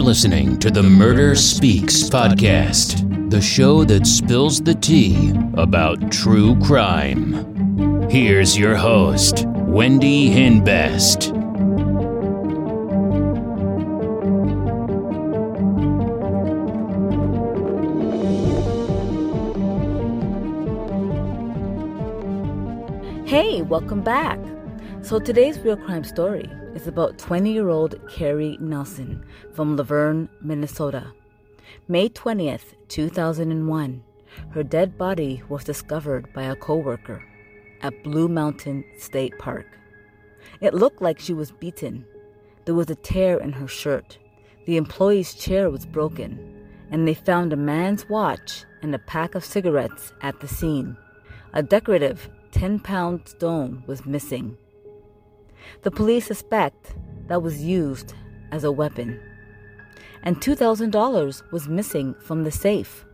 You're listening to the Murder Speaks podcast, the show that spills the tea about true crime. Here's your host, Wendy Hinbest. Hey, welcome back. So today's real crime story is about 20 year old Carrie Nelson from Luverne, Minnesota. May 20th, 2001, her dead body was discovered by a coworker at Blue Mounds State Park. It looked like she was beaten. There was a tear in her shirt. The employee's chair was broken, and they found a man's watch and a pack of cigarettes at the scene. A decorative 10 pound stone was missing. The police suspect that was used as a weapon. And $2,000 was missing from the safe.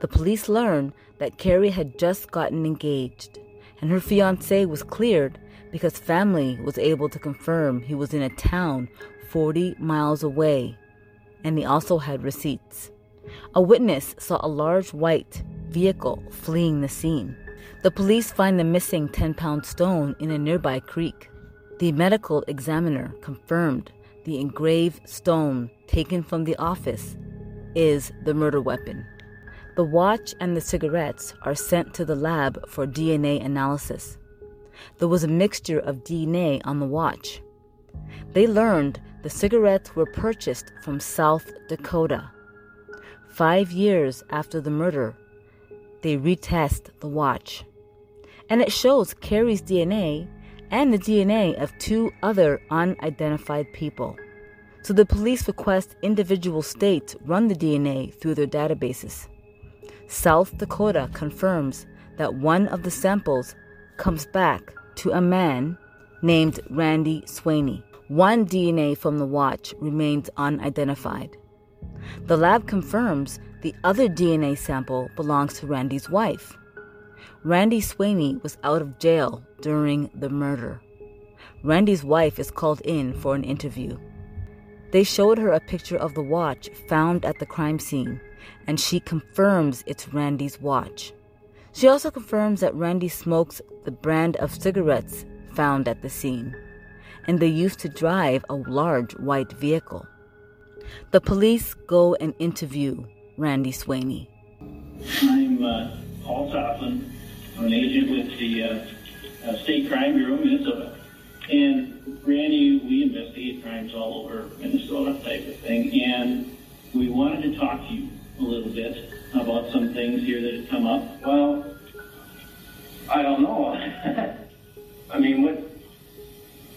The police learned that Carrie had just gotten engaged, and her fiance was cleared because family was able to confirm he was in a town 40 miles away, and he also had receipts. A witness saw a large white vehicle fleeing the scene. The police find the missing 10 pound stone in a nearby creek. The medical examiner confirmed the engraved stone taken from the office is the murder weapon. The watch and the cigarettes are sent to the lab for DNA analysis. There was a mixture of DNA on the watch. They learned the cigarettes were purchased from South Dakota. Five years after the murder, they retest the watch. And it shows Carrie's DNA and the DNA of two other unidentified people. So the police request individual states run the DNA through their databases. South Dakota confirms that one of the samples comes back to a man named Randy Swaney. One DNA from the watch remains unidentified. The lab confirms the other DNA sample belongs to Randy's wife. Randy Swaney was out of jail during the murder. Randy's wife is called in for an interview. They showed her a picture of the watch found at the crime scene, and she confirms it's Randy's watch. She also confirms that Randy smokes the brand of cigarettes found at the scene, and they used to drive a large white vehicle. The police go and interview Randy Swaney. I'm uh, Paul Soflin. An agent with the uh, uh, State Crime Bureau Minnesota. And Randy, we investigate crimes all over Minnesota type of thing. And we wanted to talk to you a little bit about some things here that have come up. Well, I don't know. I mean, what?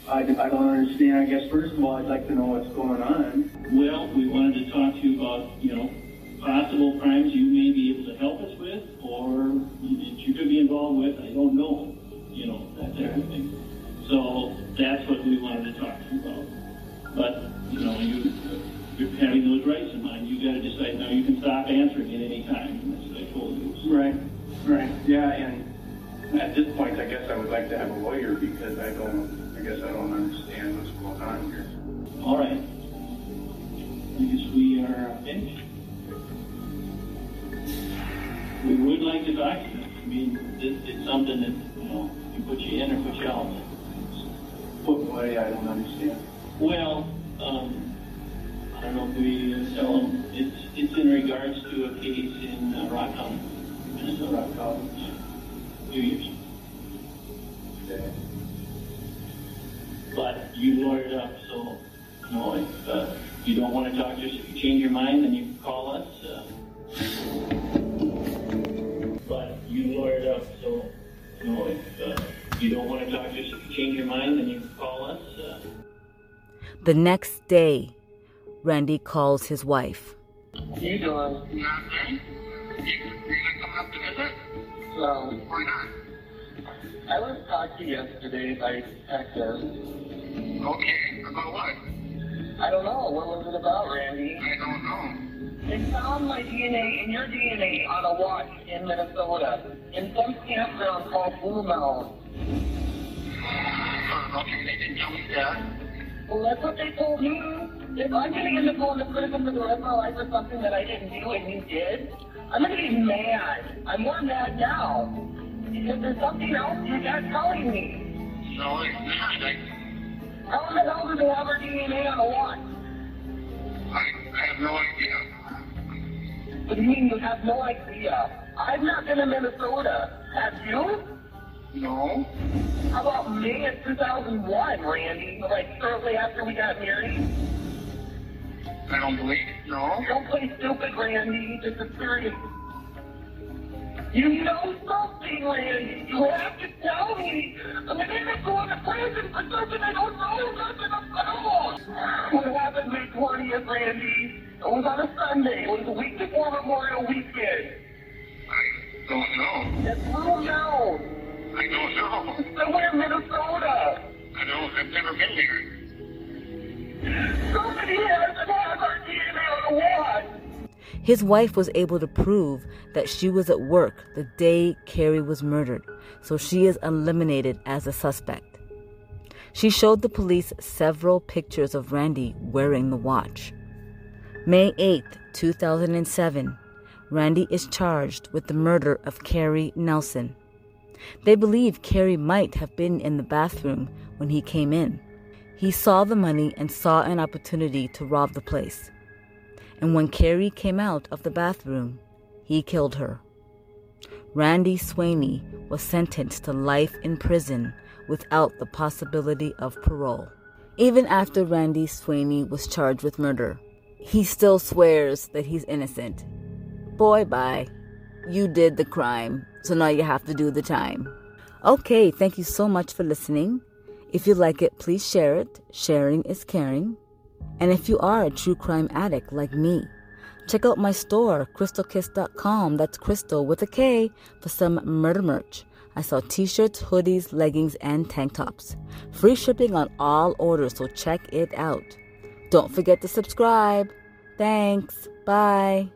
I, I don't understand. I guess first of all, I'd like to know what's going on. Well, we wanted to talk to you about, you know, possible crimes you may be able to help us with or that you could be involved with. I don't know, you know, that type. So that's what we wanted to talk to you about. But, you know, you, you're having those rights in mind. You got to decide now. You can stop answering at any time. That's what I told you. Right, right. Yeah, and at this point, I guess I would like to have a lawyer because I don't, you put you in or put you out. What way? I don't understand. Well, um, I don't know if we tell them. It's, it's in regards to a case in uh, Rock County, Minnesota. Rock County. Yeah. Few years. Okay. But you lawyered up, so, you know, if uh, you don't want to talk to us, if you change your mind, then you you don't want to talk to us, if you change your mind, then you can call us. Uh, The next day, Randy calls his wife. You doing? Nothing. You, you gonna come up to visit? Um, Why not? I was talked to yesterday by text. Okay. About what? I don't know. What was it about, Randy? I don't know. They found my DNA and your DNA on a watch in Minnesota in some campground called Blue Mounds. Well, that's what they told me. If I'm going to end up going to prison for the my life for something that I didn't do and you did, I'm going to be mad. I'm more mad now. Because there's something else you're not telling me. No, it's not. I, How in the hell do they have our DNA on the watch? I, I have no idea. What do you mean you have no idea? I've not been in Minnesota. Have you? No. How about May of 2001, Randy? Like shortly after we got married? I don't believe. No. Don't play stupid, Randy. This is serious. You know something, Randy. You have to tell me. I'm gonna end up going to prison for something I don't know nothing about. What happened May 20th, Randy? It was on a Sunday. It was a week before Memorial Weekend. I don't know. It's little known. I don't know. It's somewhere in Minnesota. I don't. I've never been there. Somebody has to have our DNA on the watch. His wife was able to prove that she was at work the day Carrie was murdered, so she is eliminated as a suspect. She showed the police several pictures of Randy wearing the watch. May 8, 2007, Randy is charged with the murder of Carrie Nelson. They believe Carrie might have been in the bathroom when he came in. He saw the money and saw an opportunity to rob the place. And when Carrie came out of the bathroom, he killed her. Randy Swaney was sentenced to life in prison without the possibility of parole. Even after Randy Swaney was charged with murder, he still swears that he's innocent. Boy, bye. You did the crime, so now you have to do the time. Okay, thank you so much for listening. If you like it, please share it. Sharing is caring. And if you are a true crime addict like me, check out my store, krystalkiss.com. That's crystal with a K for some murder merch. I sell t shirts, hoodies, leggings, and tank tops. Free shipping on all orders, so check it out. Don't forget to subscribe. Thanks. Bye.